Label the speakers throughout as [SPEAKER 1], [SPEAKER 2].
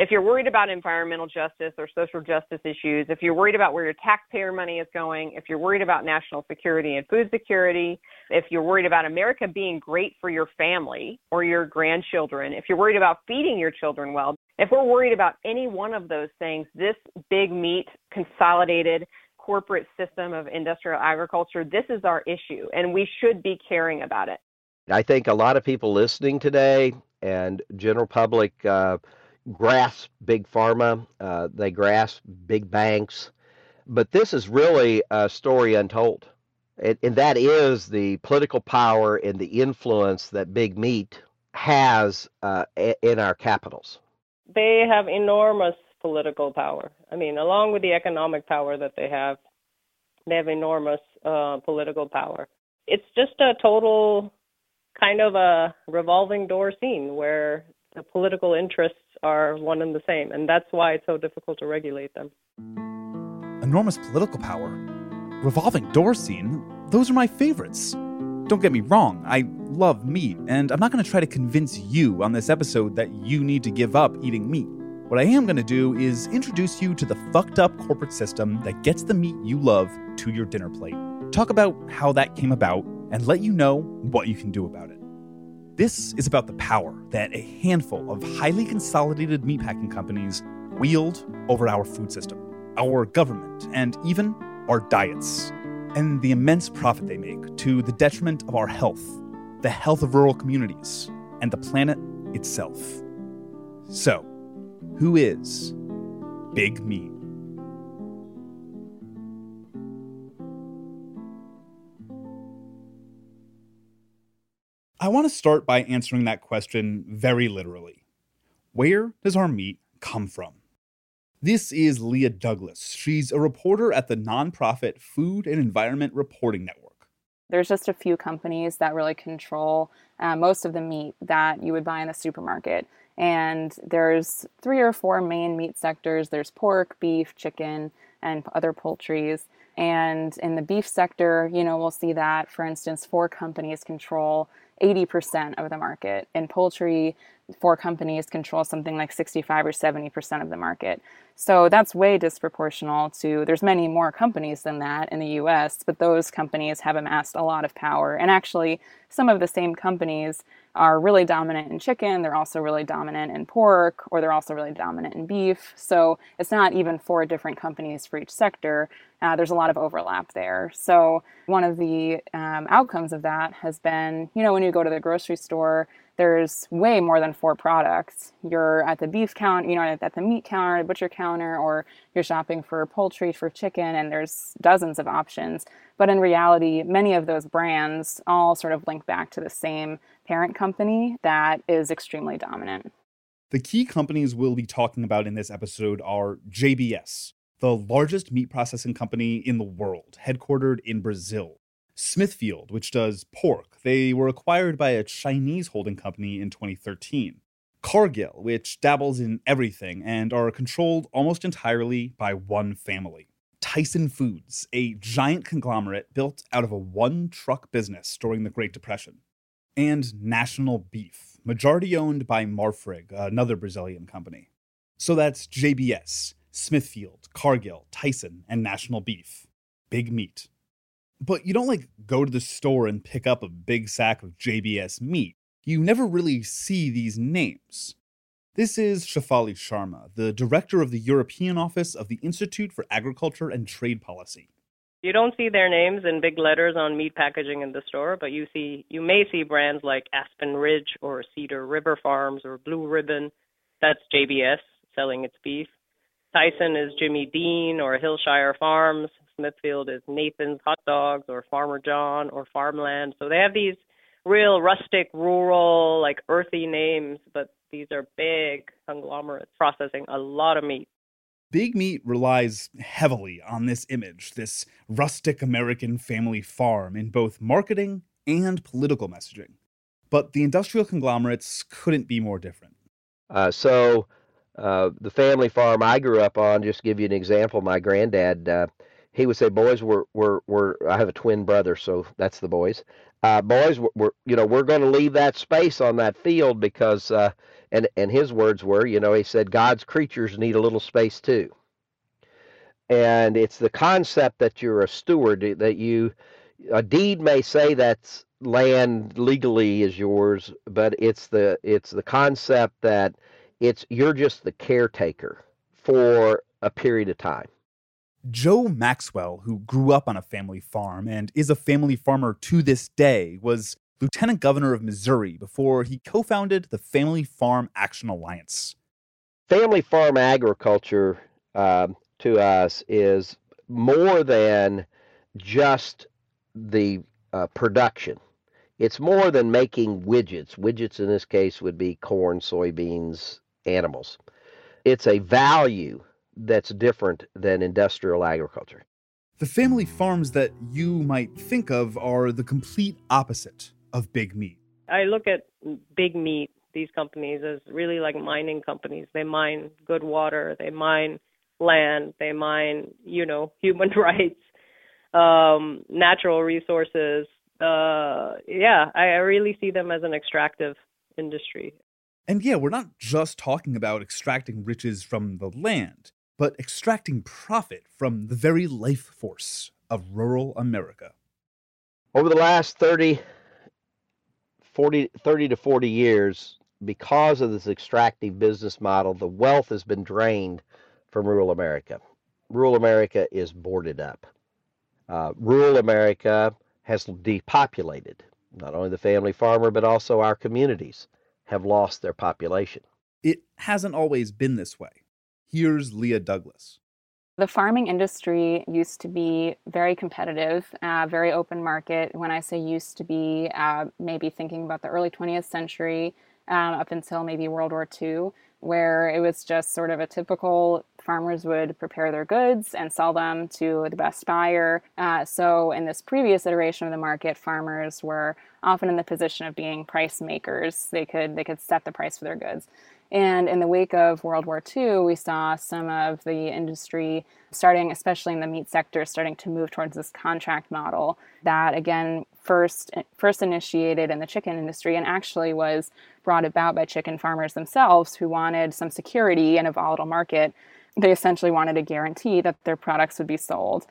[SPEAKER 1] If you're worried about environmental justice or social justice issues, if you're worried about where your taxpayer money is going, if you're worried about national security and food security, if you're worried about America being great for your family or your grandchildren, if you're worried about feeding your children well, if we're worried about any one of those things, this big meat consolidated corporate system of industrial agriculture, this is our issue, and we should be caring about it.
[SPEAKER 2] I think a lot of people listening today and general public uh, grasp big pharma, uh, they grasp big banks, but this is really a story untold. And, and that is the political power and the influence that big meat has uh, in our capitals.
[SPEAKER 3] They have enormous political power. I mean, along with the economic power that they have, they have enormous uh, political power. It's just a total kind of a revolving door scene where the political interests are one and the same, and that's why it's so difficult to regulate them.
[SPEAKER 4] Enormous political power, revolving door scene, those are my favorites. Don't get me wrong, I love meat, and I'm not going to try to convince you on this episode that you need to give up eating meat. What I am going to do is introduce you to the fucked up corporate system that gets the meat you love to your dinner plate. Talk about how that came about and let you know what you can do about it. This is about the power that a handful of highly consolidated meatpacking companies wield over our food system, our government, and even our diets, and the immense profit they make to the detriment of our health, the health of rural communities, and the planet itself. So, who is Big Meat? I want to start by answering that question very literally. Where does our meat come from? This is Leah Douglas. She's a reporter at the nonprofit Food and Environment Reporting Network.
[SPEAKER 5] There's just a few companies that really control uh, most of the meat that you would buy in the supermarket. And there's three or four main meat sectors there's pork, beef, chicken, and other poultries. And in the beef sector, you know, we'll see that, for instance, four companies control 80% of the market. In poultry, four companies control something like 65 or 70% of the market. So that's way disproportional to there's many more companies than that in the US, but those companies have amassed a lot of power. And actually, some of the same companies are really dominant in chicken, they're also really dominant in pork, or they're also really dominant in beef. So it's not even four different companies for each sector. Uh, there's a lot of overlap there. So one of the um, outcomes of that has been, you know, when you go to the grocery store, there's way more than four products. You're at the beef count, you know, at the meat counter, the butcher counter, or you're shopping for poultry, for chicken, and there's dozens of options. But in reality, many of those brands all sort of link back to the same parent company that is extremely dominant.
[SPEAKER 4] The key companies we'll be talking about in this episode are JBS, the largest meat processing company in the world, headquartered in Brazil. Smithfield, which does pork. They were acquired by a Chinese holding company in 2013. Cargill, which dabbles in everything and are controlled almost entirely by one family. Tyson Foods, a giant conglomerate built out of a one truck business during the Great Depression. And National Beef, majority owned by Marfrig, another Brazilian company. So that's JBS, Smithfield, Cargill, Tyson, and National Beef. Big meat. But you don't like go to the store and pick up a big sack of JBS meat. You never really see these names. This is Shefali Sharma, the director of the European office of the Institute for Agriculture and Trade Policy.
[SPEAKER 3] You don't see their names in big letters on meat packaging in the store, but you see you may see brands like Aspen Ridge or Cedar River Farms or Blue Ribbon. That's JBS selling its beef. Tyson is Jimmy Dean or Hillshire Farms. Smithfield is Nathan's Hot Dogs or Farmer John or Farmland. So they have these real rustic, rural, like earthy names, but these are big conglomerates processing a lot of meat.
[SPEAKER 4] Big Meat relies heavily on this image, this rustic American family farm, in both marketing and political messaging. But the industrial conglomerates couldn't be more different.
[SPEAKER 2] Uh, so, uh, the family farm I grew up on, just to give you an example, my granddad, uh, he would say, "Boys, we're we're we're." I have a twin brother, so that's the boys. Uh, boys, we're, we're you know we're going to leave that space on that field because uh, And and his words were, you know, he said God's creatures need a little space too. And it's the concept that you're a steward that you a deed may say that's land legally is yours, but it's the it's the concept that it's you're just the caretaker for a period of time.
[SPEAKER 4] Joe Maxwell, who grew up on a family farm and is a family farmer to this day, was lieutenant governor of Missouri before he co founded the Family Farm Action Alliance.
[SPEAKER 2] Family farm agriculture uh, to us is more than just the uh, production. It's more than making widgets. Widgets in this case would be corn, soybeans, animals. It's a value that's different than industrial agriculture.
[SPEAKER 4] The family farms that you might think of are the complete opposite of big meat.
[SPEAKER 3] I look at big meat, these companies, as really like mining companies. They mine good water, they mine land, they mine, you know, human rights, um, natural resources. Uh, yeah, I, I really see them as an extractive industry.
[SPEAKER 4] And yeah, we're not just talking about extracting riches from the land but extracting profit from the very life force of rural America.
[SPEAKER 2] Over the last 30, 40, 30 to 40 years, because of this extractive business model, the wealth has been drained from rural America. Rural America is boarded up. Uh, rural America has depopulated. Not only the family farmer, but also our communities have lost their population.
[SPEAKER 4] It hasn't always been this way. Here's Leah Douglas.
[SPEAKER 5] The farming industry used to be very competitive, uh, very open market. When I say used to be, uh, maybe thinking about the early 20th century um, up until maybe World War II, where it was just sort of a typical farmers would prepare their goods and sell them to the best buyer. Uh, so, in this previous iteration of the market, farmers were often in the position of being price makers. They could they could set the price for their goods. And in the wake of World War II, we saw some of the industry starting, especially in the meat sector, starting to move towards this contract model that, again, first first initiated in the chicken industry and actually was brought about by chicken farmers themselves who wanted some security in a volatile market. They essentially wanted a guarantee that their products would be sold.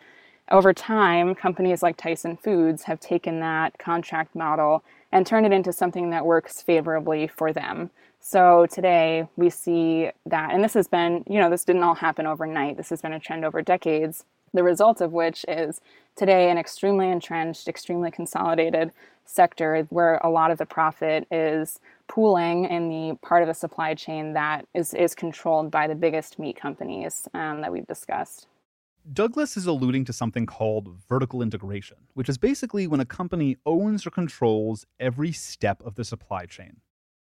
[SPEAKER 5] Over time, companies like Tyson Foods have taken that contract model and turned it into something that works favorably for them. So today we see that, and this has been, you know, this didn't all happen overnight. This has been a trend over decades. The result of which is today an extremely entrenched, extremely consolidated sector where a lot of the profit is pooling in the part of the supply chain that is, is controlled by the biggest meat companies um, that we've discussed.
[SPEAKER 4] Douglas is alluding to something called vertical integration, which is basically when a company owns or controls every step of the supply chain.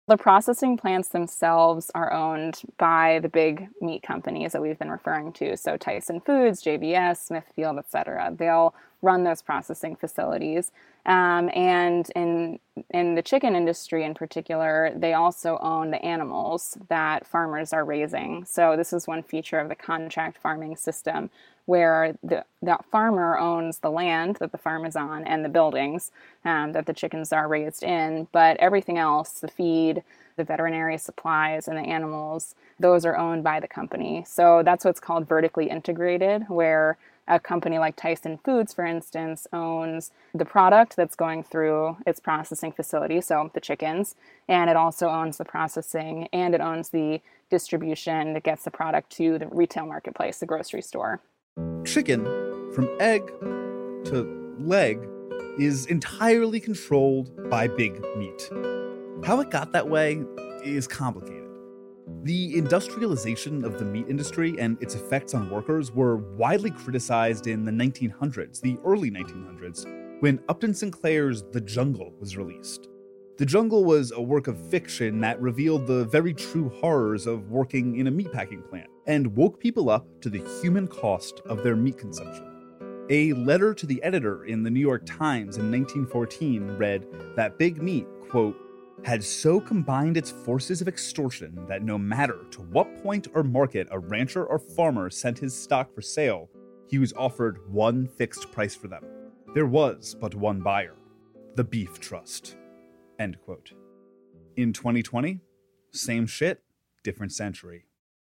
[SPEAKER 5] The processing plants themselves are owned by the big meat companies that we've been referring to. So Tyson Foods, JBS, Smithfield, etc. They'll run those processing facilities. Um, and in in the chicken industry in particular, they also own the animals that farmers are raising. So this is one feature of the contract farming system where the that farmer owns the land that the farm is on and the buildings um, that the chickens are raised in, but everything else, the feed, the veterinary supplies, and the animals, those are owned by the company. So that's what's called vertically integrated, where a company like Tyson Foods, for instance, owns the product that's going through its processing facility, so the chickens, and it also owns the processing and it owns the distribution that gets the product to the retail marketplace, the grocery store.
[SPEAKER 4] Chicken, from egg to leg, is entirely controlled by big meat. How it got that way is complicated. The industrialization of the meat industry and its effects on workers were widely criticized in the 1900s, the early 1900s, when Upton Sinclair's The Jungle was released. The Jungle was a work of fiction that revealed the very true horrors of working in a meatpacking plant and woke people up to the human cost of their meat consumption. A letter to the editor in the New York Times in 1914 read that Big Meat, quote, had so combined its forces of extortion that no matter to what point or market a rancher or farmer sent his stock for sale, he was offered one fixed price for them. There was but one buyer the Beef Trust. End quote. In 2020, same shit, different century.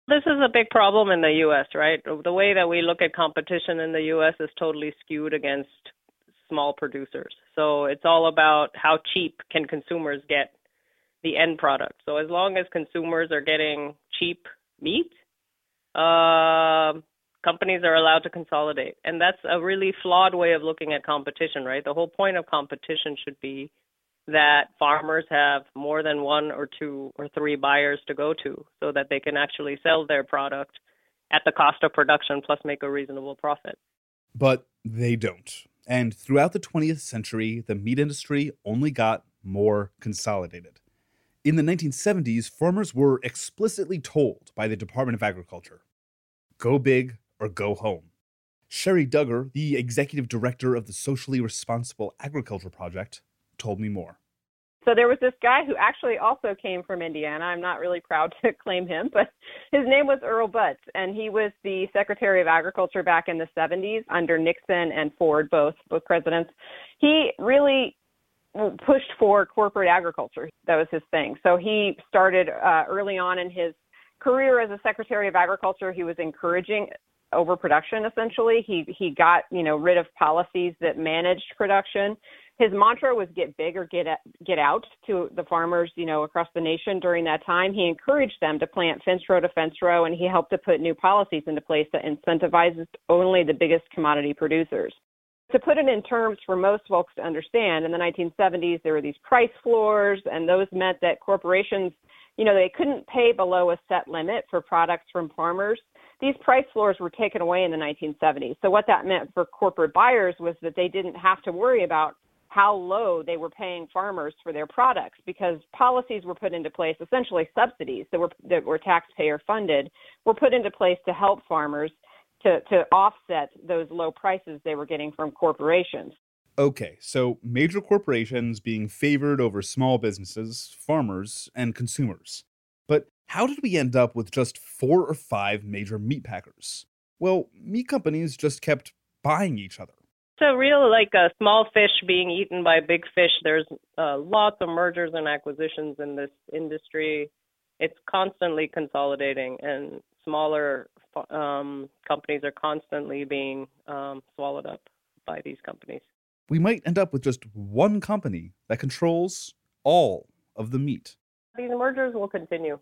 [SPEAKER 3] This is a big problem in the US, right? The way that we look at competition in the US is totally skewed against small producers. So it's all about how cheap can consumers get the end product. So as long as consumers are getting cheap meat, uh, companies are allowed to consolidate. And that's a really flawed way of looking at competition, right? The whole point of competition should be that farmers have more than one or two or three buyers to go to so that they can actually sell their product at the cost of production plus make a reasonable profit.
[SPEAKER 4] But they don't. And throughout the 20th century, the meat industry only got more consolidated. In the 1970s, farmers were explicitly told by the Department of Agriculture go big or go home. Sherri Dugger, the executive director of the Socially Responsible Agriculture Project, told me more.
[SPEAKER 1] So there was this guy who actually also came from Indiana. I'm not really proud to claim him, but his name was Earl Butz, and he was the Secretary of Agriculture back in the 70s under Nixon and Ford, both both presidents. He really pushed for corporate agriculture. That was his thing. So he started uh, early on in his career as a Secretary of Agriculture. He was encouraging overproduction. Essentially, he he got you know rid of policies that managed production his mantra was get big or get get out to the farmers, you know, across the nation during that time. He encouraged them to plant fence row to fence row, and he helped to put new policies into place that incentivizes only the biggest commodity producers. To put it in terms for most folks to understand, in the 1970s there were these price floors, and those meant that corporations, you know, they couldn't pay below a set limit for products from farmers these price floors were taken away in the 1970s. So what that meant for corporate buyers was that they didn't have to worry about how low they were paying farmers for their products because policies were put into place, essentially subsidies that were that were taxpayer funded, were put into place to help farmers to, to offset those low prices they were getting from corporations.
[SPEAKER 4] Okay, so major corporations being favored over small businesses, farmers, and consumers. But how did we end up with just four or five major meat packers? Well, meat companies just kept buying each other
[SPEAKER 3] So, real like a small fish being eaten by a big fish. There's uh, lots of mergers and acquisitions in this industry. It's constantly consolidating, and smaller um, companies are constantly being um, swallowed up by these companies.
[SPEAKER 4] We might end up with just one company that controls all of the meat.
[SPEAKER 3] These mergers will continue.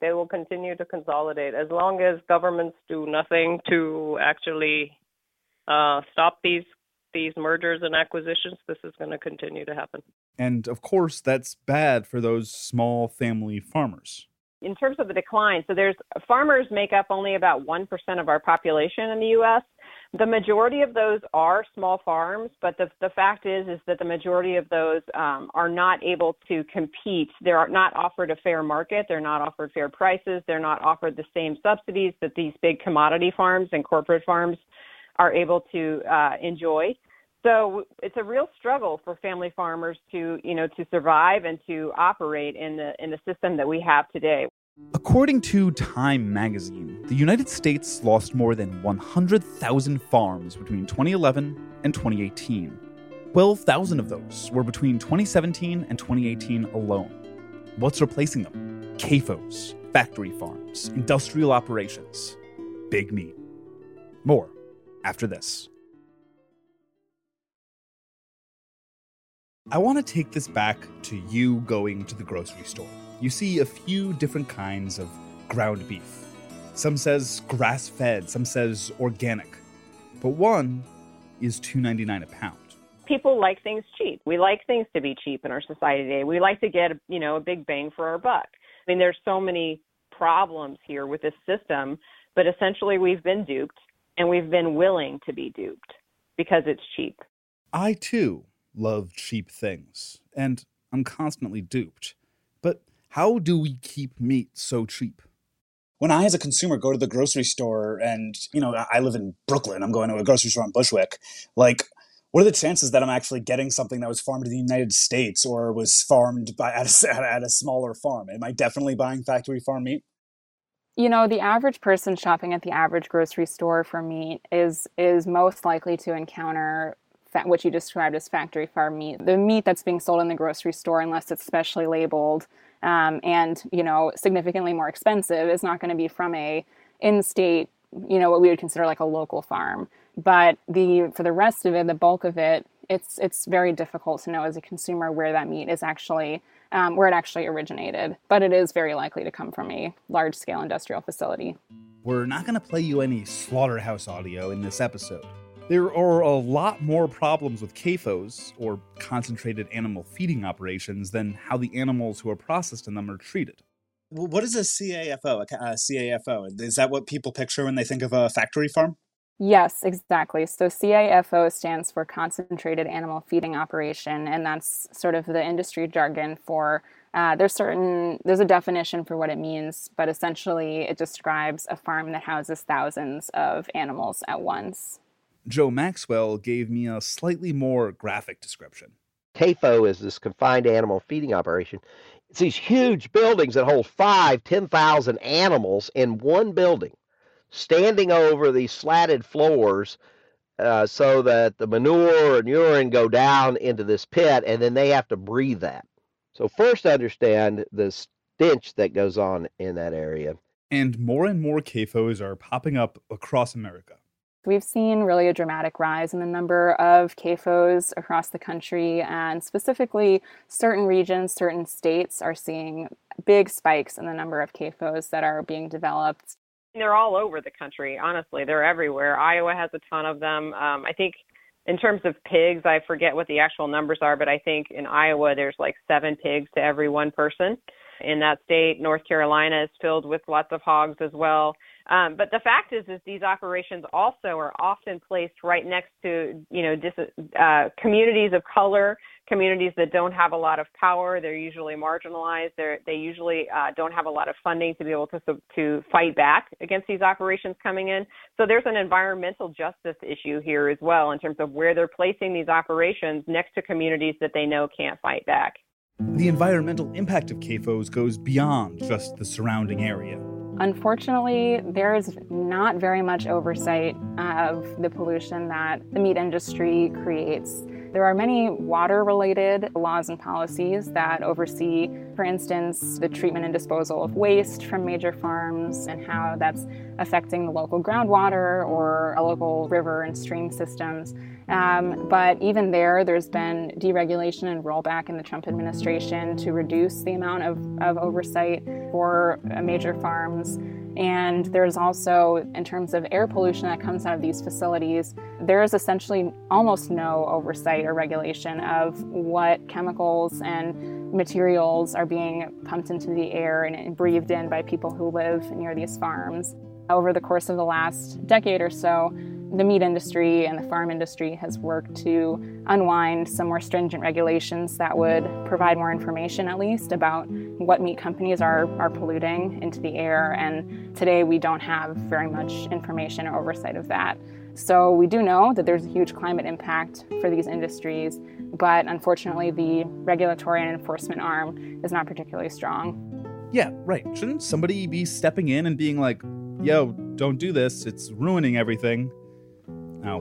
[SPEAKER 3] They will continue to consolidate as long as governments do nothing to actually uh, stop these these mergers and acquisitions, this is going to continue to happen.
[SPEAKER 4] And of course, that's bad for those small family farmers.
[SPEAKER 1] In terms of the decline, so there's farmers make up only about 1% of our population in the US. The majority of those are small farms, but the, the fact is is that the majority of those um, are not able to compete. They're not offered a fair market. They're not offered fair prices. They're not offered the same subsidies that these big commodity farms and corporate farms are able to uh, enjoy. So it's a real struggle for family farmers to, you know, to survive and to operate in the in the system that we have today.
[SPEAKER 4] According to Time magazine, the United States lost more than 100,000 farms between 2011 and 2018. 12,000 of those were between 2017 and 2018 alone. What's replacing them? CAFOs, factory farms, industrial operations, big meat. More after this. I want to take this back to you going to the grocery store. You see a few different kinds of ground beef. Some says grass fed, some says organic. But one is $2.99 a pound.
[SPEAKER 1] People like things cheap. We like things to be cheap in our society today. We like to get, you know, a big bang for our buck. I mean, there's so many problems here with this system, but essentially we've been duped and we've been willing to be duped because it's cheap.
[SPEAKER 4] I too love cheap things, and I'm constantly duped. But how do we keep meat so cheap?
[SPEAKER 6] When I, as a consumer, go to the grocery store and, you know, I live in Brooklyn, I'm going to a grocery store in Bushwick, like, what are the chances that I'm actually getting something that was farmed in the United States or was farmed by, at, a, at a smaller farm? Am I definitely buying factory farm meat?
[SPEAKER 5] you know the average person shopping at the average grocery store for meat is is most likely to encounter what you described as factory farm meat. The meat that's being sold in the grocery store, unless it's specially labeled, um, and you know significantly more expensive is not going to be from a in-state you know what we would consider like a local farm. But the for the rest of it the bulk of it it's it's very difficult to know as a consumer where that meat is actually um, where it actually originated. But it is very likely to come from a large scale industrial facility.
[SPEAKER 4] We're not going to play you any slaughterhouse audio in this episode there are a lot more problems with CAFOs, or concentrated animal feeding operations, than how the animals who are processed in them are treated.
[SPEAKER 6] What is a CAFO? A CAFO is that what people picture when they think of a factory farm?
[SPEAKER 5] Yes, exactly. So CAFO stands for Concentrated Animal Feeding Operation, and that's sort of the industry jargon for. Uh, there's certain there's a definition for what it means, but essentially it describes a farm that houses thousands of animals at once.
[SPEAKER 4] Joe Maxwell gave me a slightly more graphic description.
[SPEAKER 2] CAFO is this confined animal feeding operation. It's these huge buildings that hold five, 10,000 animals in one building, standing over these slatted floors uh, so that the manure and urine go down into this pit and then they have to breathe that. So, first, understand the stench that goes on in that area.
[SPEAKER 4] And more and more CAFOs are popping up across America.
[SPEAKER 5] We've seen really a dramatic rise in the number of CAFOs across the country, and specifically, certain regions, certain states are seeing big spikes in the number of CAFOs that are being developed.
[SPEAKER 1] They're all over the country, honestly. They're everywhere. Iowa has a ton of them. Um, I think in terms of pigs, I forget what the actual numbers are, but I think in Iowa there's like seven pigs to every one person in that state. North Carolina is filled with lots of hogs as well. Um, but the fact is, is these operations also are often placed right next to, you know, dis, uh, communities of color, communities that don't have a lot of power. They're usually marginalized. They're, they usually uh, don't have a lot of funding to be able to to fight back against these operations coming in. So there's an environmental justice issue here as well in terms of where they're placing these operations next to communities that they know can't fight back.
[SPEAKER 4] The environmental impact of CAFOs goes beyond just the surrounding area.
[SPEAKER 5] Unfortunately, there's not very much oversight of the pollution that the meat industry creates. There are many water related laws and policies that oversee, for instance, the treatment and disposal of waste from major farms and how that's affecting the local groundwater or a local river and stream systems. Um, but even there, there's been deregulation and rollback in the Trump administration to reduce the amount of, of oversight for uh, major farms. And there's also, in terms of air pollution that comes out of these facilities, there is essentially almost no oversight or regulation of what chemicals and materials are being pumped into the air and breathed in by people who live near these farms. Over the course of the last decade or so, the meat industry and the farm industry has worked to unwind some more stringent regulations that would provide more information, at least, about what meat companies are, are polluting into the air. And today we don't have very much information or oversight of that. So we do know that there's a huge climate impact for these industries, but unfortunately, the regulatory and enforcement arm is not particularly strong.
[SPEAKER 4] Yeah, right. Shouldn't somebody be stepping in and being like, yo, don't do this, it's ruining everything? Oh,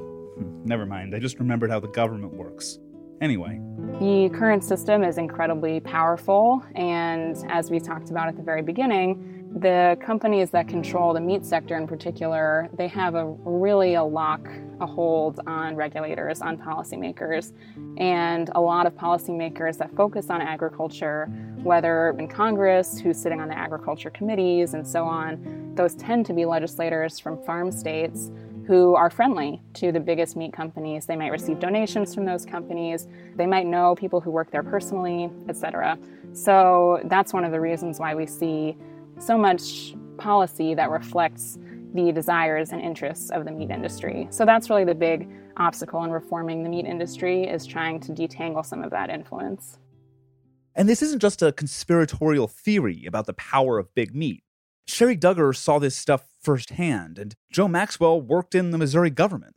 [SPEAKER 4] never mind. I just remembered how the government works. Anyway.
[SPEAKER 5] The current system is incredibly powerful, and as we talked about at the very beginning, the companies that control the meat sector in particular, they have a really a lock, a hold on regulators, on policymakers. And a lot of policymakers that focus on agriculture, whether in Congress, who's sitting on the agriculture committees, and so on, those tend to be legislators from farm states who are friendly to the biggest meat companies. They might receive donations from those companies. They might know people who work there personally, etc. So that's one of the reasons why we see so much policy that reflects the desires and interests of the meat industry. So that's really the big obstacle in reforming the meat industry is trying to detangle some of that influence.
[SPEAKER 4] And this isn't just a conspiratorial theory about the power of big meat. Sherri Dugger saw this stuff firsthand, and Joe Maxwell worked in the Missouri government.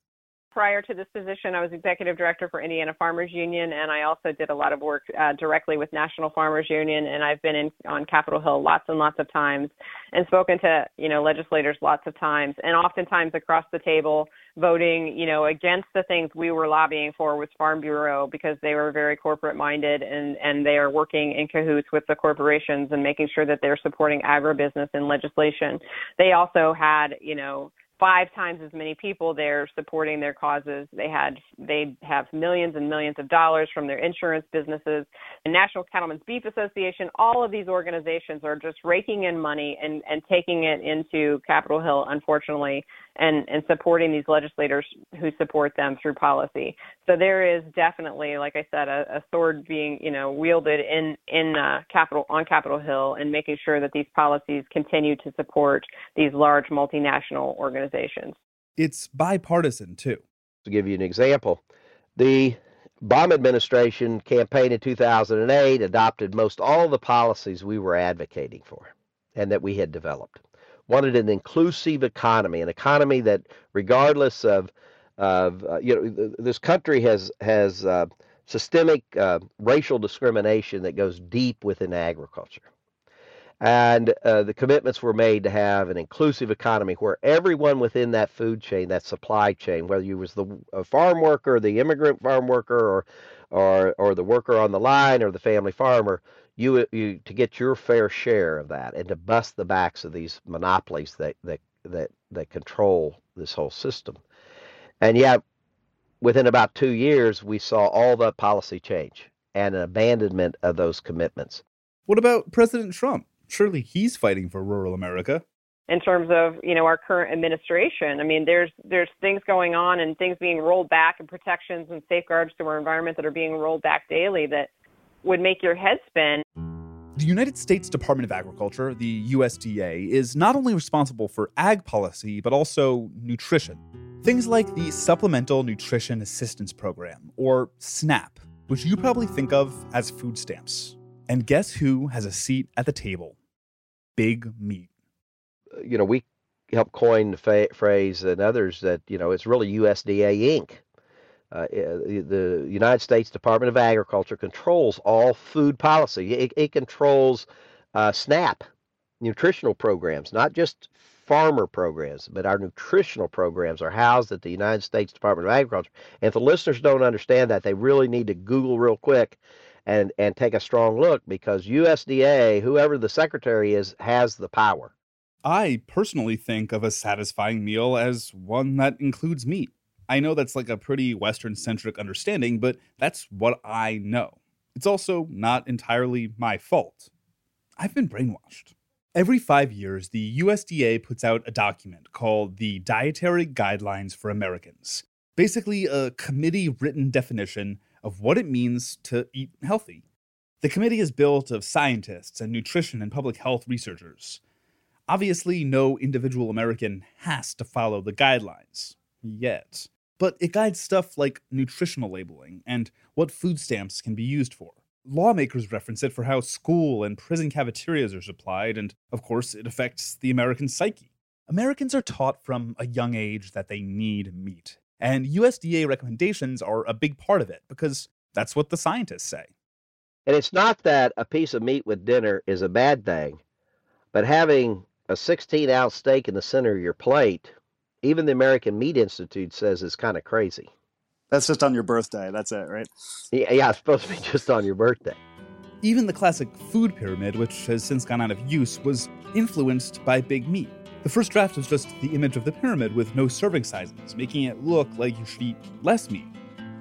[SPEAKER 1] Prior to this position, I was executive director for Indiana Farmers Union, and I also did a lot of work uh, directly with National Farmers Union. And I've been in on Capitol Hill lots and lots of times, and spoken to you know legislators lots of times, and oftentimes across the table voting you know against the things we were lobbying for with Farm Bureau because they were very corporate minded and and they are working in cahoots with the corporations and making sure that they're supporting agribusiness in legislation. They also had you know five times as many people there supporting their causes. They had they have millions and millions of dollars from their insurance businesses. The National Cattlemen's Beef Association, all of these organizations are just raking in money and, and taking it into Capitol Hill, unfortunately, and, and supporting these legislators who support them through policy. So there is definitely, like I said, a, a sword being, you know, wielded in in uh, Capitol on Capitol Hill and making sure that these policies continue to support these large multinational organizations.
[SPEAKER 4] It's bipartisan too.
[SPEAKER 2] To give you an example, the Obama administration campaign in 2008 adopted most all the policies we were advocating for and that we had developed wanted an inclusive economy, an economy that, regardless of, of uh, you know, this country has has uh, systemic uh, racial discrimination that goes deep within agriculture. And uh, the commitments were made to have an inclusive economy where everyone within that food chain, that supply chain, whether you was the farm worker, the immigrant farm worker, or or or the worker on the line, or the family farmer, you you to get your fair share of that and to bust the backs of these monopolies that that that that control this whole system. And yet, within about two years, we saw all the policy change and an abandonment of those commitments.
[SPEAKER 4] What about President Trump? Surely he's fighting for rural America.
[SPEAKER 1] In terms of you know our current administration, I mean, there's there's things going on and things being rolled back and protections and safeguards to our environment that are being rolled back daily that would make your head spin.
[SPEAKER 4] The United States Department of Agriculture, the USDA, is not only responsible for ag policy, but also nutrition. Things like the Supplemental Nutrition Assistance Program, or SNAP, which you probably think of as food stamps. And guess who has a seat at the table? Big meat.
[SPEAKER 2] You know, we help coin the fa- phrase and others that, you know, it's really USDA Inc. Uh, the United States Department of Agriculture controls all food policy. It, it controls uh, SNAP, nutritional programs, not just farmer programs, but our nutritional programs are housed at the United States Department of Agriculture. And if the listeners don't understand that, they really need to Google real quick and, and take a strong look because USDA, whoever the secretary is, has the power.
[SPEAKER 4] I personally think of a satisfying meal as one that includes meat. I know that's like a pretty Western centric understanding, but that's what I know. It's also not entirely my fault. I've been brainwashed. Every five years, the USDA puts out a document called the Dietary Guidelines for Americans, basically, a committee written definition of what it means to eat healthy. The committee is built of scientists and nutrition and public health researchers. Obviously, no individual American has to follow the guidelines yet but it guides stuff like nutritional labeling and what food stamps can be used for. Lawmakers reference it for how school and prison cafeterias are supplied, and of course, it affects the American psyche. Americans are taught from a young age that they need meat, and USDA recommendations are a big part of it because that's what the scientists say.
[SPEAKER 2] And it's not that a piece of meat with dinner is a bad thing, but having a 16 ounce steak in the center of your plate even the American Meat Institute says is kind of crazy.
[SPEAKER 6] That's just on your birthday. That's it, right?
[SPEAKER 2] Yeah, yeah, it's supposed to be just on your birthday.
[SPEAKER 4] Even the classic food pyramid, which has since gone out of use, was influenced by big meat. The first draft was just the image of the pyramid with no serving sizes, making it look like you should eat less meat.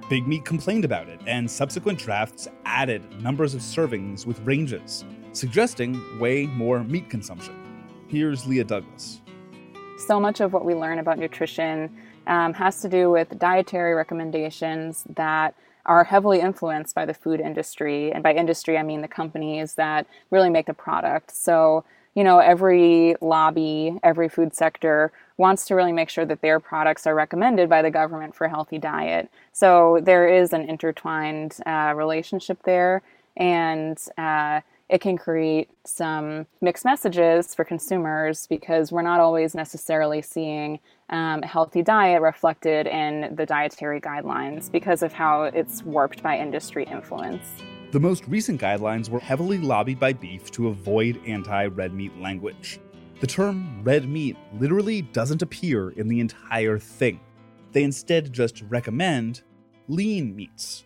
[SPEAKER 4] Big Meat complained about it, and subsequent drafts added numbers of servings with ranges, suggesting way more meat consumption. Here's Leah Douglas
[SPEAKER 5] so much of what we learn about nutrition um, has to do with dietary recommendations that are heavily influenced by the food industry. And by industry, I mean the companies that really make the product. So, you know, every lobby, every food sector wants to really make sure that their products are recommended by the government for a healthy diet. So there is an intertwined uh, relationship there. And, uh, it can create some mixed messages for consumers because we're not always necessarily seeing um, a healthy diet reflected in the dietary guidelines because of how it's warped by industry influence.
[SPEAKER 4] The most recent guidelines were heavily lobbied by beef to avoid anti red meat language. The term red meat literally doesn't appear in the entire thing. They instead just recommend lean meats.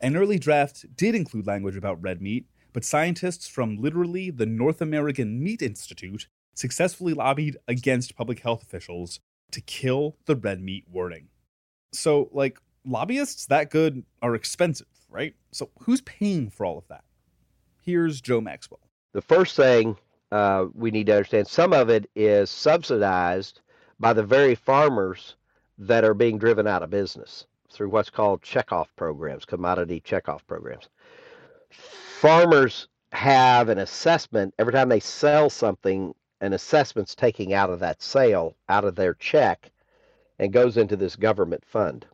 [SPEAKER 4] An early draft did include language about red meat, but scientists from literally the North American Meat Institute successfully lobbied against public health officials to kill the red meat wording. So, like, lobbyists that good are expensive, right? So, who's paying for all of that? Here's Joe Maxwell.
[SPEAKER 2] The first thing uh, we need to understand some of it is subsidized by the very farmers that are being driven out of business through what's called checkoff programs, commodity checkoff programs farmers have an assessment every time they sell something an assessment's taking out of that sale out of their check and goes into this government fund.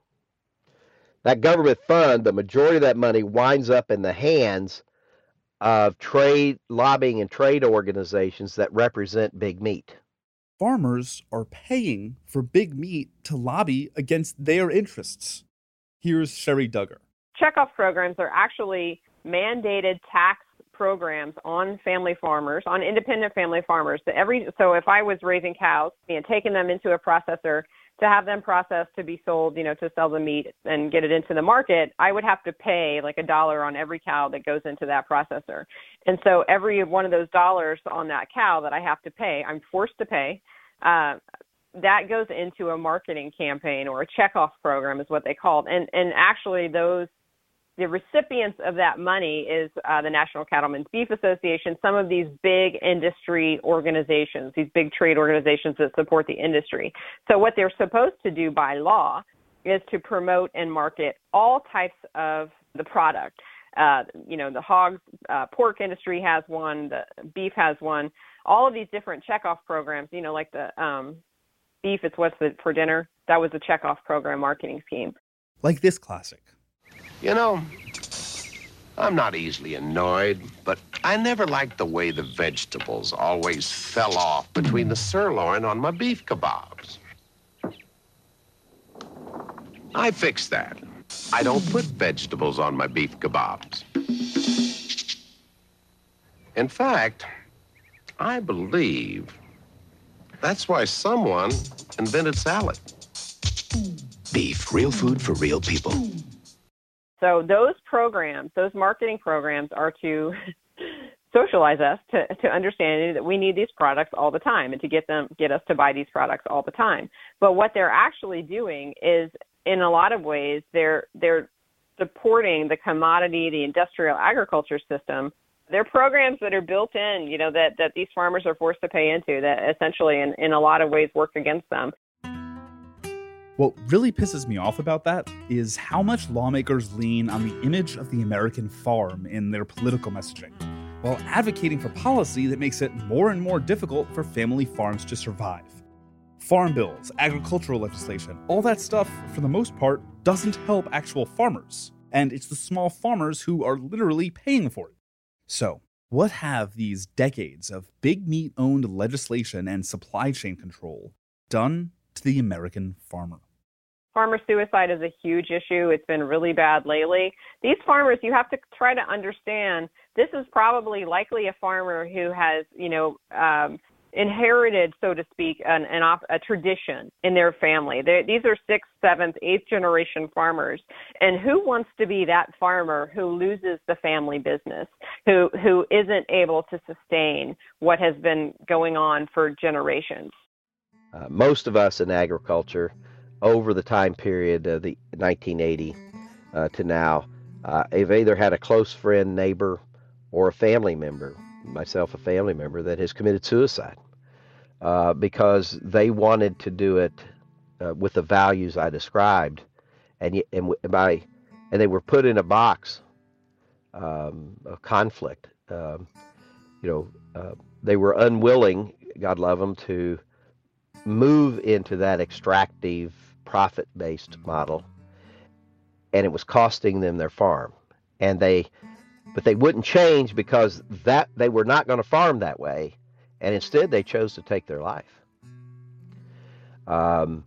[SPEAKER 2] That government fund the majority of that money winds up in the hands of trade lobbying and trade organizations that represent big meat.
[SPEAKER 4] Farmers are paying for big meat to lobby against their interests. Here's Sherri Dugger.
[SPEAKER 1] Checkoff programs are actually mandated tax programs on family farmers, on independent family farmers. That every so if I was raising cows and taking them into a processor to have them processed to be sold, you know, to sell the meat and get it into the market, I would have to pay like a dollar on every cow that goes into that processor. And so every one of those dollars on that cow that I have to pay, I'm forced to pay. Uh, that goes into a marketing campaign or a checkoff program is what they call it. And and actually those the recipients of that money is uh, the National Cattlemen's Beef Association, some of these big industry organizations, these big trade organizations that support the industry. So what they're supposed to do by law is to promote and market all types of the product. Uh, you know, the hog, uh, pork industry has one, the beef has one. All of these different checkoff programs, you know, like the um, beef, it's what's the, for dinner. That was a checkoff program marketing scheme.
[SPEAKER 4] Like this classic.
[SPEAKER 7] You know, I'm not easily annoyed, but I never liked the way the vegetables always fell off between the sirloin on my beef kebabs. I fixed that. I don't put vegetables on my beef kebabs. In fact, I believe that's why someone invented salad.
[SPEAKER 8] Beef, real food for real people.
[SPEAKER 1] So those programs, those marketing programs are to socialize us to, to understanding that we need these products all the time and to get them get us to buy these products all the time. But what they're actually doing is in a lot of ways they're they're supporting the commodity, the industrial agriculture system. They're programs that are built in, you know, that, that these farmers are forced to pay into that essentially in, in a lot of ways work against them.
[SPEAKER 4] What really pisses me off about that is how much lawmakers lean on the image of the American farm in their political messaging, while advocating for policy that makes it more and more difficult for family farms to survive. Farm bills, agricultural legislation, all that stuff, for the most part, doesn't help actual farmers. And it's the small farmers who are literally paying for it. So, what have these decades of big meat owned legislation and supply chain control done to the American farmer?
[SPEAKER 1] Farmer suicide is a huge issue. It's been really bad lately. These farmers, you have to try to understand this is probably likely a farmer who has, you know, um, inherited, so to speak, an, an a tradition in their family. They're, these are sixth, seventh, eighth generation farmers, and who wants to be that farmer who loses the family business, who who isn't able to sustain what has been going on for generations?
[SPEAKER 2] Uh, most of us in agriculture over the time period of the 1980 uh, to now, uh, have either had a close friend, neighbor, or a family member, myself a family member, that has committed suicide uh, because they wanted to do it uh, with the values I described, and and by and they were put in a box um, of conflict. Um, you know, uh, they were unwilling, God love them, to move into that extractive profit based model, and it was costing them their farm. And they but they wouldn't change because that they were not going to farm that way, and instead they chose to take their life. Um,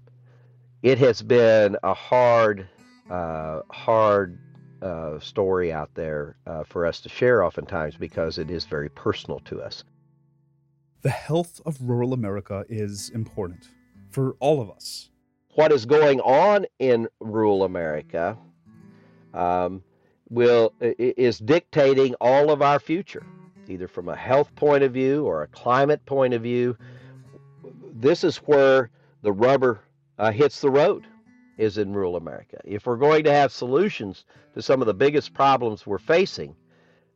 [SPEAKER 2] it has been a hard, uh, hard uh, story out there uh, for us to share oftentimes because it is very personal to us.
[SPEAKER 4] The health of rural America is important for all of us.
[SPEAKER 2] What is going on in rural America um, will is dictating all of our future, either from a health point of view or a climate point of view. This is where the rubber uh, hits the road is in rural America. If we're going to have solutions to some of the biggest problems we're facing,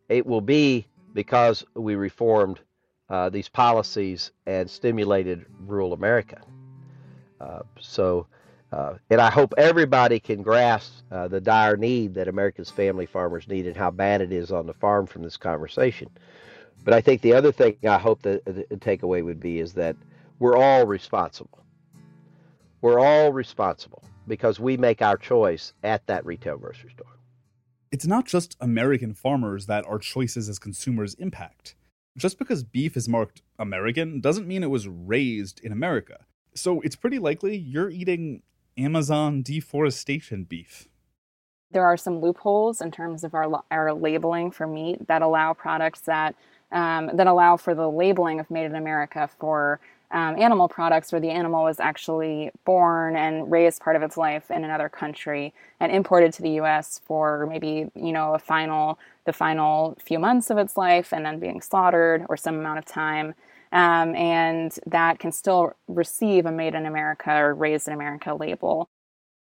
[SPEAKER 2] it will be because we reformed uh, these policies and stimulated rural America. Uh, so, uh, and I hope everybody can grasp uh, the dire need that America's family farmers need and how bad it is on the farm from this conversation. But I think the other thing I hope that the takeaway would be is that we're all responsible. We're all responsible because we make our choice at that retail grocery store.
[SPEAKER 4] It's not just American farmers that our choices as consumers impact. Just because beef is marked American doesn't mean it was raised in America. So it's pretty likely you're eating Amazon deforestation beef.
[SPEAKER 5] There are some loopholes in terms of our, our labeling for meat that allow products that um, that allow for the labeling of made in America for um, animal products where the animal was actually born and raised part of its life in another country and imported to the U.S. for maybe you know a final the final few months of its life and then being slaughtered or some amount of time. Um, and that can still receive a made in America or raised in America label.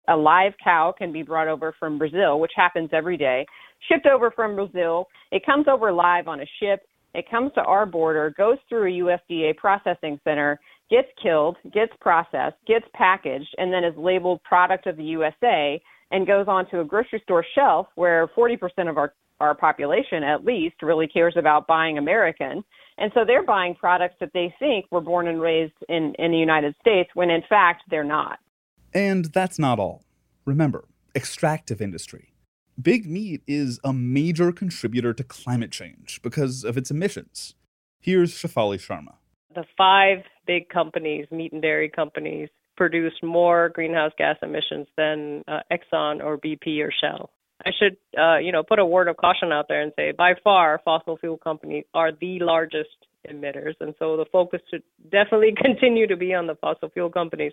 [SPEAKER 1] A live cow can be brought over from Brazil, which happens every day, shipped over from Brazil. It comes over live on a ship it comes to our border, goes through a USDA processing center, gets killed, gets processed, gets packaged, and then is labeled product of the USA and goes onto a grocery store shelf where 40% of our, our population at least really cares about buying American. And so they're buying products that they think were born and raised in, in the United States when in fact they're not.
[SPEAKER 4] And that's not all. Remember, extractive industry. Big meat is a major contributor to climate change because of its emissions. Here's Shefali Sharma.
[SPEAKER 3] The five big companies, meat and dairy companies, produce more greenhouse gas emissions than uh, Exxon or BP or Shell. I should, uh, you know, put a word of caution out there and say, by far, fossil fuel companies are the largest emitters, and so the focus should definitely continue to be on the fossil fuel companies.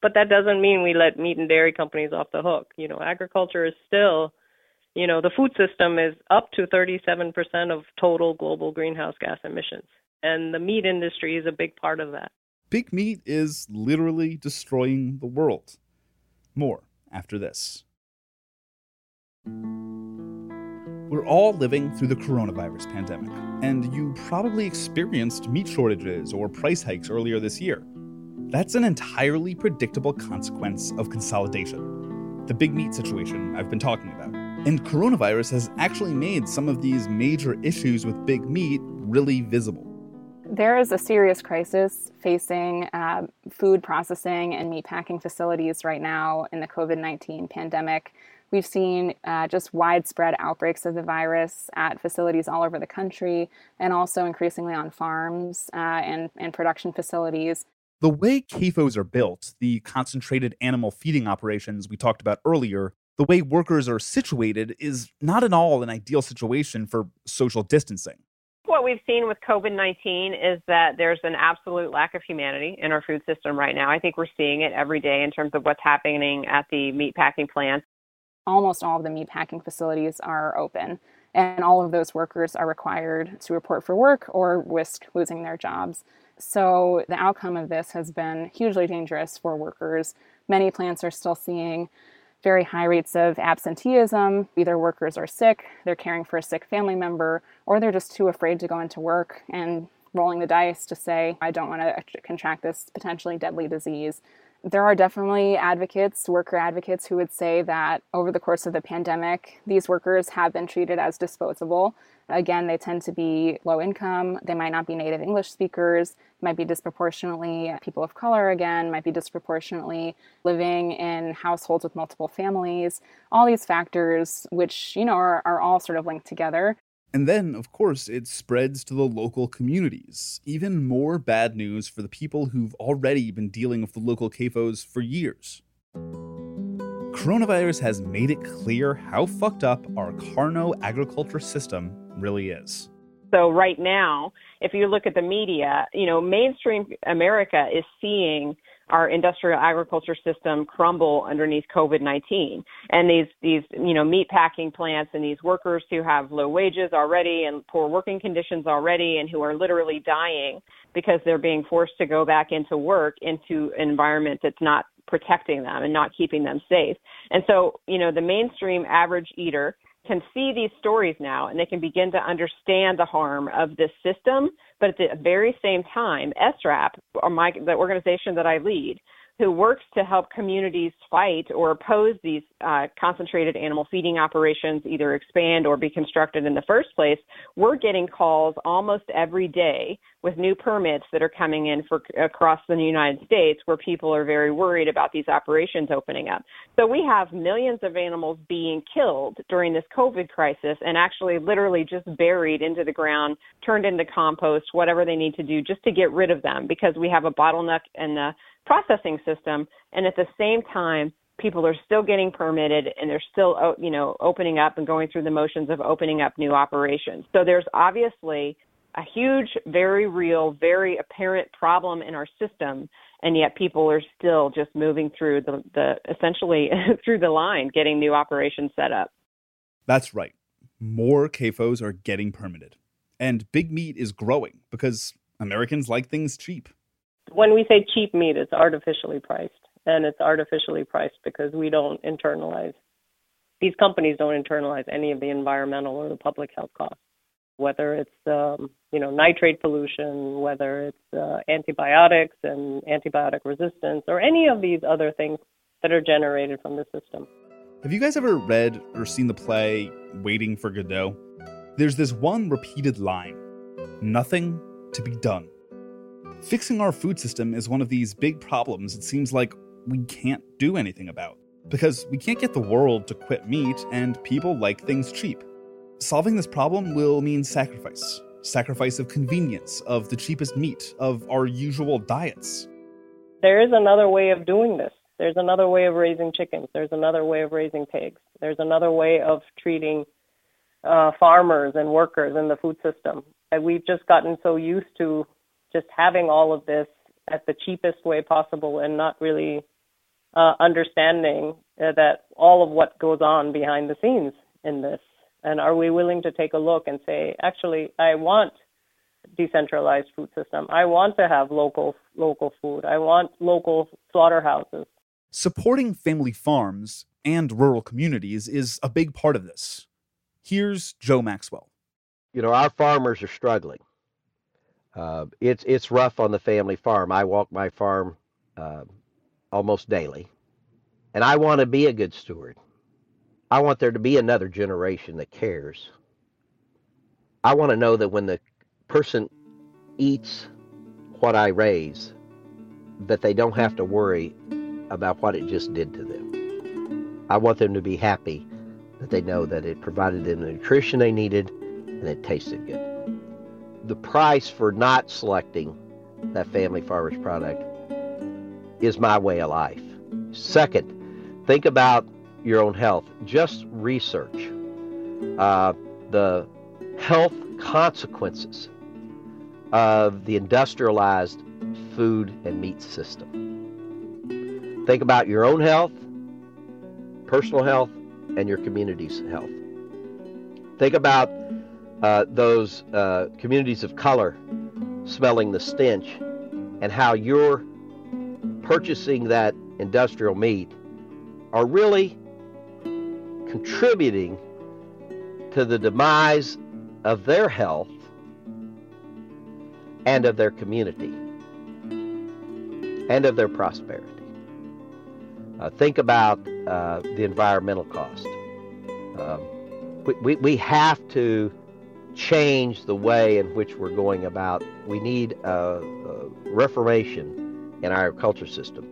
[SPEAKER 3] But that doesn't mean we let meat and dairy companies off the hook. You know, agriculture is still you know, the food system is up to 37% of total global greenhouse gas emissions. And the meat industry is a big part of that.
[SPEAKER 4] Big meat is literally destroying the world. More after this. We're all living through the coronavirus pandemic, and you probably experienced meat shortages or price hikes earlier this year. That's an entirely predictable consequence of consolidation, the big meat situation I've been talking about. And coronavirus has actually made some of these major issues with big meat really visible.
[SPEAKER 5] There is a serious crisis facing uh, food processing and meat packing facilities right now in the COVID 19 pandemic. We've seen uh, just widespread outbreaks of the virus at facilities all over the country and also increasingly on farms uh, and, and production facilities.
[SPEAKER 4] The way CAFOs are built, the concentrated animal feeding operations we talked about earlier, the way workers are situated is not at all an ideal situation for social distancing.
[SPEAKER 1] What we've seen with COVID 19 is that there's an absolute lack of humanity in our food system right now. I think we're seeing it every day in terms of what's happening at the meatpacking plants.
[SPEAKER 5] Almost all of the meatpacking facilities are open, and all of those workers are required to report for work or risk losing their jobs. So, the outcome of this has been hugely dangerous for workers. Many plants are still seeing very high rates of absenteeism. Either workers are sick, they're caring for a sick family member, or they're just too afraid to go into work and rolling the dice to say, I don't want to contract this potentially deadly disease. There are definitely advocates, worker advocates, who would say that over the course of the pandemic, these workers have been treated as disposable Again, they tend to be low income. They might not be native English speakers, might be disproportionately people of color, again, might be disproportionately living in households with multiple families. All these factors, which, you know, are, are all sort of linked together.
[SPEAKER 4] And then, of course, it spreads to the local communities. Even more bad news for the people who've already been dealing with the local CAFOs for years. Coronavirus has made it clear how fucked up our carno agriculture system really is.
[SPEAKER 1] So right now, if you look at the media, you know, mainstream America is seeing our industrial agriculture system crumble underneath COVID-19. And these, these, you know, meat packing plants and these workers who have low wages already and poor working conditions already and who are literally dying because they're being forced to go back into work into an environment that's not protecting them and not keeping them safe. And so, you know, the mainstream average eater can see these stories now and they can begin to understand the harm of this system. But at the very same time, SRAP, or my, the organization that I lead, who works to help communities fight or oppose these uh, concentrated animal feeding operations either expand or be constructed in the first place, we're getting calls almost every day with new permits that are coming in for across the United States where people are very worried about these operations opening up. So we have millions of animals being killed during this COVID crisis and actually literally just buried into the ground, turned into compost, whatever they need to do just to get rid of them because we have a bottleneck in the processing system. And at the same time, people are still getting permitted and they're still, you know, opening up and going through the motions of opening up new operations. So there's obviously a huge, very real, very apparent problem in our system, and yet people are still just moving through the, the essentially through the line, getting new operations set up.
[SPEAKER 4] That's right. More CAFOs are getting permitted, and big meat is growing because Americans like things cheap
[SPEAKER 3] when we say cheap meat, it's artificially priced, and it's artificially priced because we don't internalize. These companies don't internalize any of the environmental or the public health costs, whether it's um, you know nitrate pollution, whether it's uh, antibiotics and antibiotic resistance, or any of these other things that are generated from the system.
[SPEAKER 4] Have you guys ever read or seen the play Waiting for Godot? There's this one repeated line nothing to be done. Fixing our food system is one of these big problems it seems like we can't do anything about. Because we can't get the world to quit meat, and people like things cheap. Solving this problem will mean sacrifice sacrifice of convenience, of the cheapest meat, of our usual diets.
[SPEAKER 3] There is another way of doing this. There's another way of raising chickens. There's another way of raising pigs. There's another way of treating uh, farmers and workers in the food system. And we've just gotten so used to just having all of this at the cheapest way possible and not really uh, understanding uh, that all of what goes on behind the scenes in this. And are we willing to take a look and say, actually, I want decentralized food system. I want to have local local food. I want local slaughterhouses.
[SPEAKER 4] Supporting family farms and rural communities is a big part of this. Here's Joe Maxwell.
[SPEAKER 2] You know, our farmers are struggling. Uh, it's it's rough on the family farm. I walk my farm uh, almost daily, and I want to be a good steward. I want there to be another generation that cares. I want to know that when the person eats what I raise, that they don't have to worry about what it just did to them. I want them to be happy that they know that it provided them the nutrition they needed and it tasted good the price for not selecting that family farmer's product is my way of life. Second, think about your own health. Just research uh, the health consequences of the industrialized food and meat system. Think about your own health, personal health, and your community's health. Think about uh, those uh, communities of color smelling the stench and how you're purchasing that industrial meat are really contributing to the demise of their health and of their community and of their prosperity. Uh, think about uh, the environmental cost. Um, we, we, we have to change the way in which we're going about. We need a, a reformation in our culture system.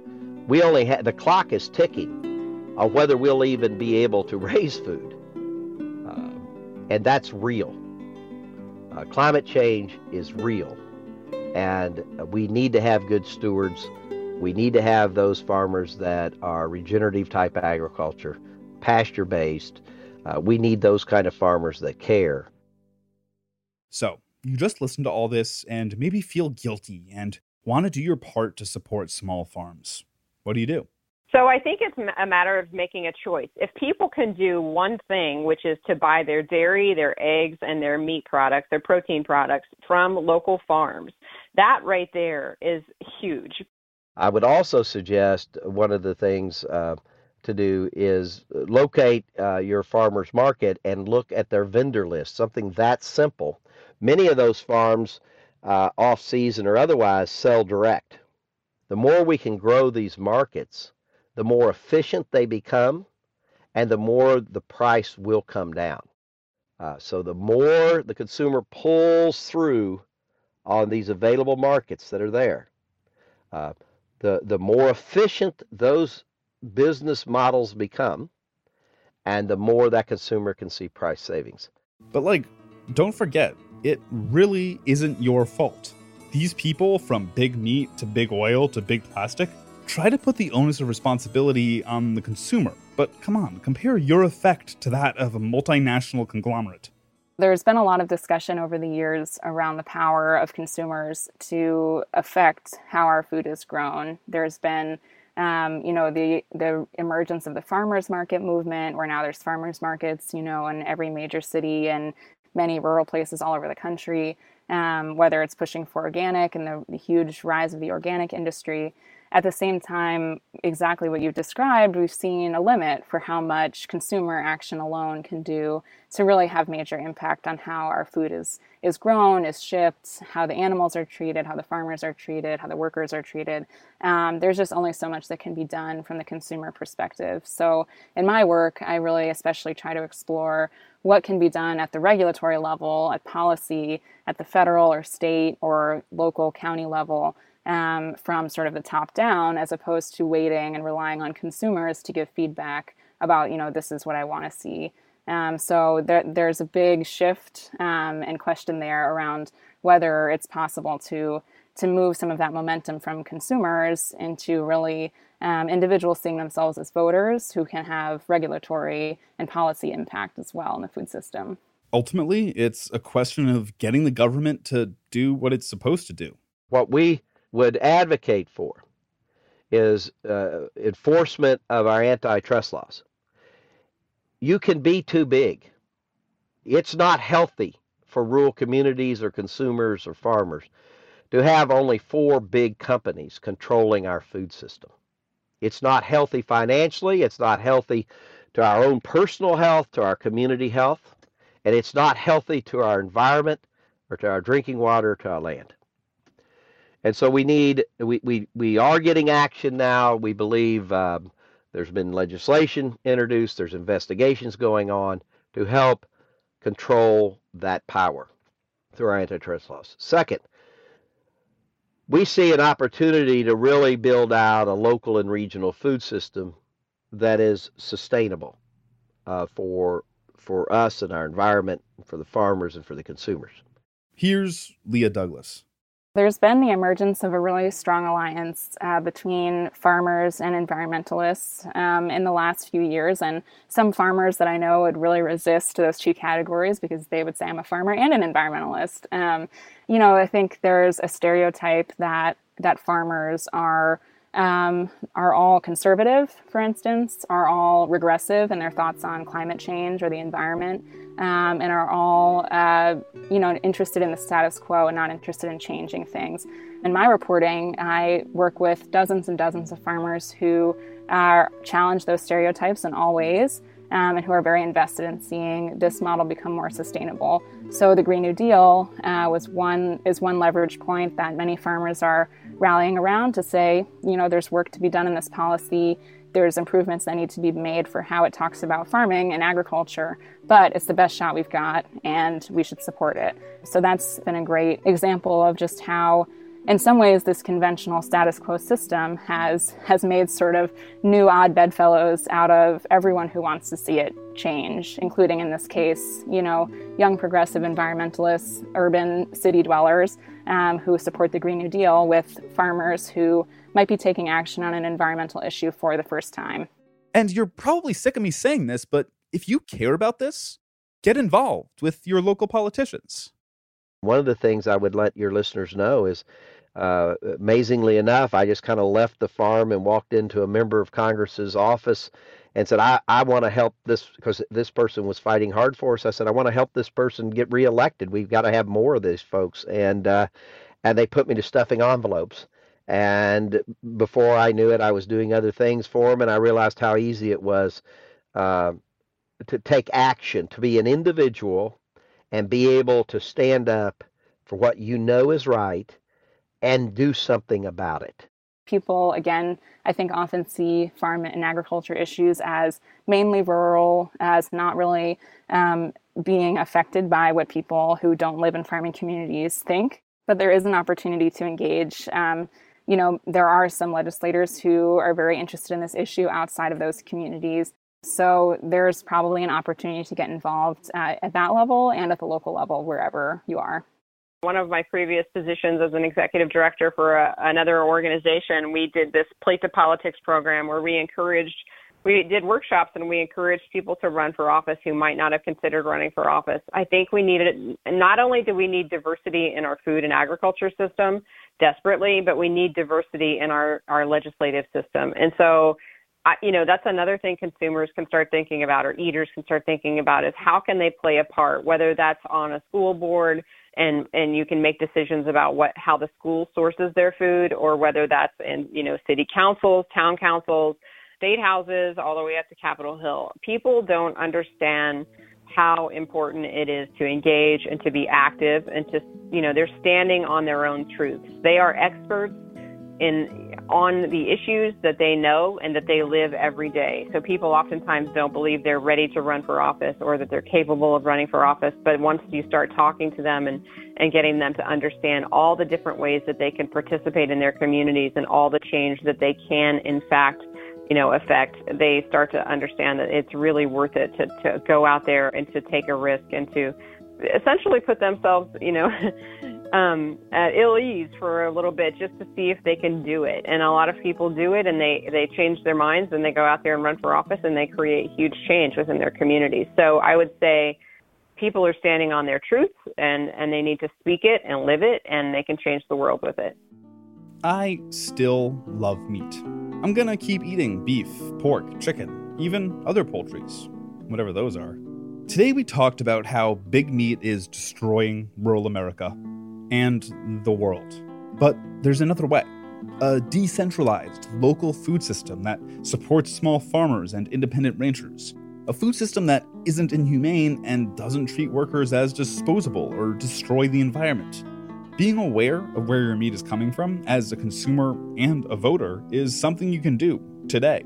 [SPEAKER 2] We only have the clock is ticking on whether we'll even be able to raise food, uh, and that's real. Uh, climate change is real, and we need to have good stewards. We need to have those farmers that are regenerative type agriculture, pasture based. Uh, we need those kind of farmers that care.
[SPEAKER 4] So, you just listen to all this and maybe feel guilty and want to do your part to support small farms. What do you do?
[SPEAKER 1] So I think it's a matter of making a choice. If people can do one thing, which is to buy their dairy, their eggs, and their meat products, their protein products from local farms, that right there is huge.
[SPEAKER 2] I would also suggest one of the things uh, to do is locate uh, your farmer's market and look at their vendor list, something that simple. Many of those farms, uh, off season or otherwise, sell direct. The more we can grow these markets, the more efficient they become, and the more the price will come down. Uh, so the more the consumer pulls through on these available markets that are there, uh, the the more efficient those business models become, and the more that consumer can see price savings.
[SPEAKER 4] But like, don't forget, it really isn't your fault. These people, from big meat to big oil to big plastic, try to put the onus of responsibility on the consumer. But come on, compare your effect to that of a multinational conglomerate.
[SPEAKER 5] There's been a lot of discussion over the years around the power of consumers to affect how our food is grown. There's been um, you know the the emergence of the farmers market movement where now there's farmers markets you know in every major city and many rural places all over the country um, whether it's pushing for organic and the, the huge rise of the organic industry at the same time, exactly what you've described, we've seen a limit for how much consumer action alone can do to really have major impact on how our food is is grown, is shipped, how the animals are treated, how the farmers are treated, how the workers are treated. Um, there's just only so much that can be done from the consumer perspective. So in my work, I really especially try to explore what can be done at the regulatory level, at policy, at the federal or state or local county level um, from sort of the top down as opposed to waiting and relying on consumers to give feedback about, you know, this is what I want to see. Um, so there, there's a big shift um, and question there around whether it's possible to to move some of that momentum from consumers into really um, individuals seeing themselves as voters who can have regulatory and policy impact as well in the food system.
[SPEAKER 4] Ultimately, it's a question of getting the government to do what it's supposed to do.
[SPEAKER 2] What we would advocate for is uh, enforcement of our antitrust laws. You can be too big. It's not healthy for rural communities or consumers or farmers to have only four big companies controlling our food system. It's not healthy financially, it's not healthy to our own personal health, to our community health, and it's not healthy to our environment or to our drinking water, to our land. And so we need we we, we are getting action now. We believe um, there's been legislation introduced. There's investigations going on to help control that power through our antitrust laws. Second, we see an opportunity to really build out a local and regional food system that is sustainable uh, for for us and our environment, for the farmers and for the consumers.
[SPEAKER 4] Here's Leah Douglas.
[SPEAKER 5] There's been the emergence of a really strong alliance uh, between farmers and environmentalists um, in the last few years. And some farmers that I know would really resist those two categories because they would say, I'm a farmer and an environmentalist. Um, you know, I think there's a stereotype that, that farmers are um, are all conservative, for instance, are all regressive in their thoughts on climate change or the environment, um, and are all, uh, you know, interested in the status quo and not interested in changing things. In my reporting, I work with dozens and dozens of farmers who uh, challenge those stereotypes in all ways. Um, and who are very invested in seeing this model become more sustainable. So the Green New Deal uh, was one is one leverage point that many farmers are rallying around to say, you know, there's work to be done in this policy. There's improvements that need to be made for how it talks about farming and agriculture, but it's the best shot we've got and we should support it. So that's been a great example of just how in some ways, this conventional status quo system has has made sort of new odd bedfellows out of everyone who wants to see it change, including in this case, you know, young progressive environmentalists, urban city dwellers um, who support the Green New Deal, with farmers who might be taking action on an environmental issue for the first time.
[SPEAKER 4] And you're probably sick of me saying this, but if you care about this, get involved with your local politicians.
[SPEAKER 2] One of the things I would let your listeners know is uh, amazingly enough, I just kind of left the farm and walked into a member of Congress's office and said, I, I want to help this because this person was fighting hard for us. I said, I want to help this person get reelected. We've got to have more of these folks. And, uh, and they put me to stuffing envelopes. And before I knew it, I was doing other things for them. And I realized how easy it was uh, to take action, to be an individual and be able to stand up for what you know is right and do something about it.
[SPEAKER 5] People, again, I think often see farm and agriculture issues as mainly rural, as not really um, being affected by what people who don't live in farming communities think. But there is an opportunity to engage. Um, you know, there are some legislators who are very interested in this issue outside of those communities. So there's probably an opportunity to get involved uh, at that level and at the local level, wherever you are.
[SPEAKER 1] One of my previous positions as an executive director for a, another organization, we did this Plate to Politics program where we encouraged, we did workshops and we encouraged people to run for office who might not have considered running for office. I think we needed, not only do we need diversity in our food and agriculture system desperately, but we need diversity in our, our legislative system. And so I, you know, that's another thing consumers can start thinking about or eaters can start thinking about is how can they play a part, whether that's on a school board and, and you can make decisions about what, how the school sources their food or whether that's in, you know, city councils, town councils, state houses, all the way up to Capitol Hill. People don't understand how important it is to engage and to be active and to, you know, they're standing on their own truths. They are experts in on the issues that they know and that they live every day. So people oftentimes don't believe they're ready to run for office or that they're capable of running for office. But once you start talking to them and, and getting them to understand all the different ways that they can participate in their communities and all the change that they can, in fact, you know, affect, they start to understand that it's really worth it to, to go out there and to take a risk and to essentially put themselves, you know, um, at ill ease for a little bit just to see if they can do it. And a lot of people do it and they, they change their minds and they go out there and run for office and they create huge change within their communities. So I would say people are standing on their truth and, and they need to speak it and live it and they can change the world with it.
[SPEAKER 4] I still love meat. I'm gonna keep eating beef, pork, chicken, even other poultries, whatever those are. Today we talked about how big meat is destroying rural America and the world. But there's another way a decentralized local food system that supports small farmers and independent ranchers. A food system that isn't inhumane and doesn't treat workers as disposable or destroy the environment. Being aware of where your meat is coming from as a consumer and a voter is something you can do today.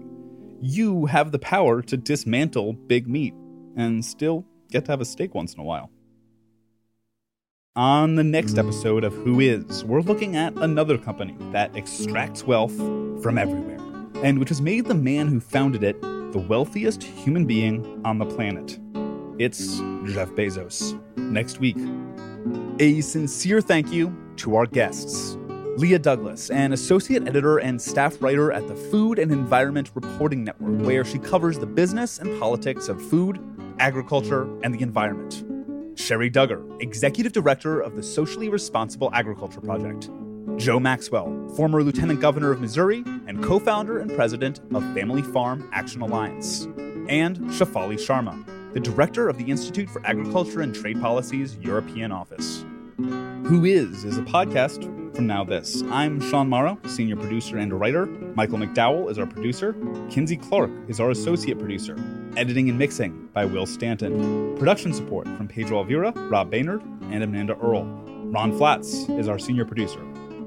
[SPEAKER 4] You have the power to dismantle big meat and still get to have a steak once in a while. On the next episode of Who Is, we're looking at another company that extracts wealth from everywhere, and which has made the man who founded it the wealthiest human being on the planet. It's Jeff Bezos. Next week. A sincere thank you to our guests. Leah Douglas, an associate editor and staff writer at the Food and Environment Reporting Network, where she covers the business and politics of food, agriculture, and the environment. Sherri Dugger, Executive Director of the Socially Responsible Agriculture Project. Joe Maxwell, former Lieutenant Governor of Missouri and co founder and president of Family Farm Action Alliance. And Shefali Sharma, the Director of the Institute for Agriculture and Trade Policy's European Office. Who Is is a podcast from Now This. I'm Sean Morrow, senior producer and writer. Michael McDowell is our producer. Kinsey Clark is our associate producer. Editing and mixing by Will Stanton. Production support from Pedro Alvira, Rob Baynard, and Amanda Earle. Ron Flats is our senior producer.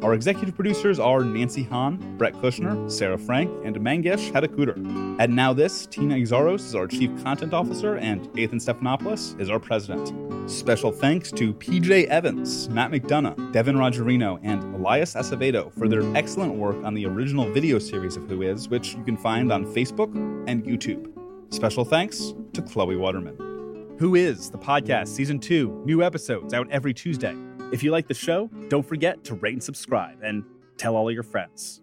[SPEAKER 4] Our executive producers are Nancy Hahn, Brett Kushner, Sarah Frank, and Mangesh Hattikudur. At Now This, Tina Exarhos is our Chief Content Officer, and Athan Stephanopoulos is our President. Special thanks to PJ Evans, Matt McDonough, Devin Rogerino, and Elias Acevedo for their excellent work on the original video series of Who Is, which you can find on Facebook and YouTube. Special thanks to Chloe Waterman. Who Is, the podcast, season two, new episodes out every Tuesday. If you like the show, don't forget to rate and subscribe and tell all your friends.